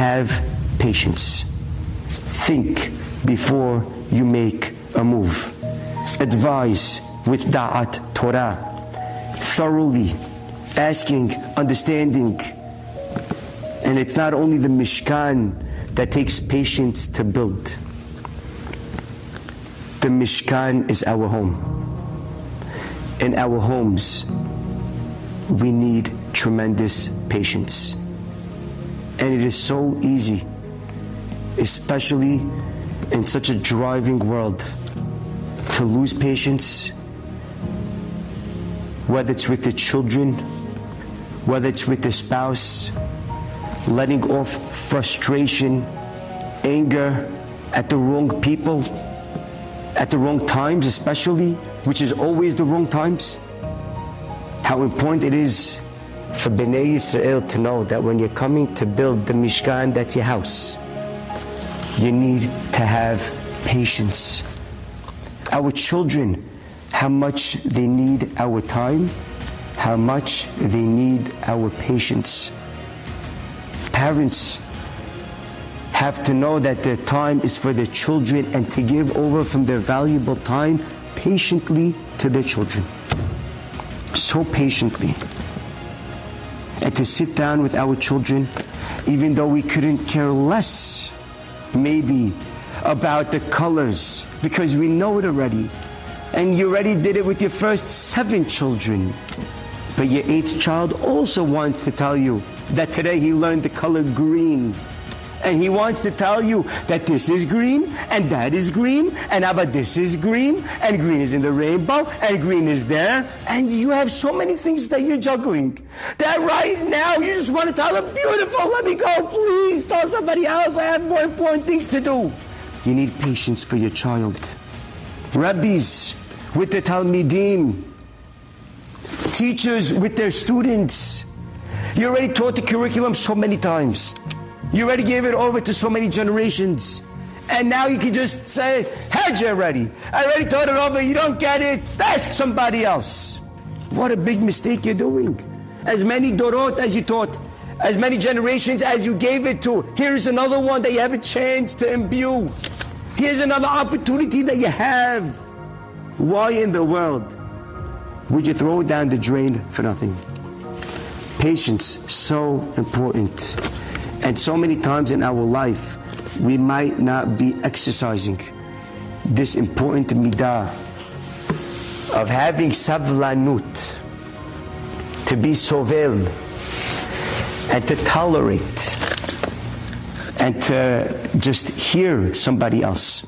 have patience. Think before you make a move. Advise with da'at Torah. Thoroughly asking, understanding. And it's not only the Mishkan that takes patience to build. The Mishkan is our home. In our homes, we need tremendous patience. And it is so easy, especially in such a driving world, to lose patience, whether it's with the children, whether it's with the spouse, letting off frustration, anger at the wrong people, at the wrong times, especially, which is always the wrong times. How important it is for Bnei Israel to know that when you're coming to build the Mishkan, that's your house, you need to have patience. Our children, how much they need our time, how much they need our patience. Parents have to know that their time is for their children and to give over from their valuable time patiently to their children. So patiently. And to sit down with our children, even though we couldn't care less, maybe, about the colors, because we know it already. And you already did it with your first seven children. But your eighth child also wants to tell you that today he learned the color green. And he wants to tell you that this is green and that is green and how about this is green and green is in the rainbow and green is there. And you have so many things that you're juggling that right now you just want to tell them beautiful let me go. Please tell somebody else. I have more important things to do. You need patience for your child. Rabbis with the talmidim teachers with their students. You already taught the curriculum so many times you already gave it over to so many generations. And now you can just say, had you already? I already taught it over. You don't get it. Ask somebody else. What a big mistake you're doing. As many dorot as you taught, as many generations as you gave it to. Here's another one that you have a chance to imbue. Here's another opportunity that you have. Why in the world would you throw it down the drain for nothing? Patience, so important. And so many times in our life, we might not be exercising this important midah of having savlanut, to be sovel, and to tolerate, and to just hear somebody else.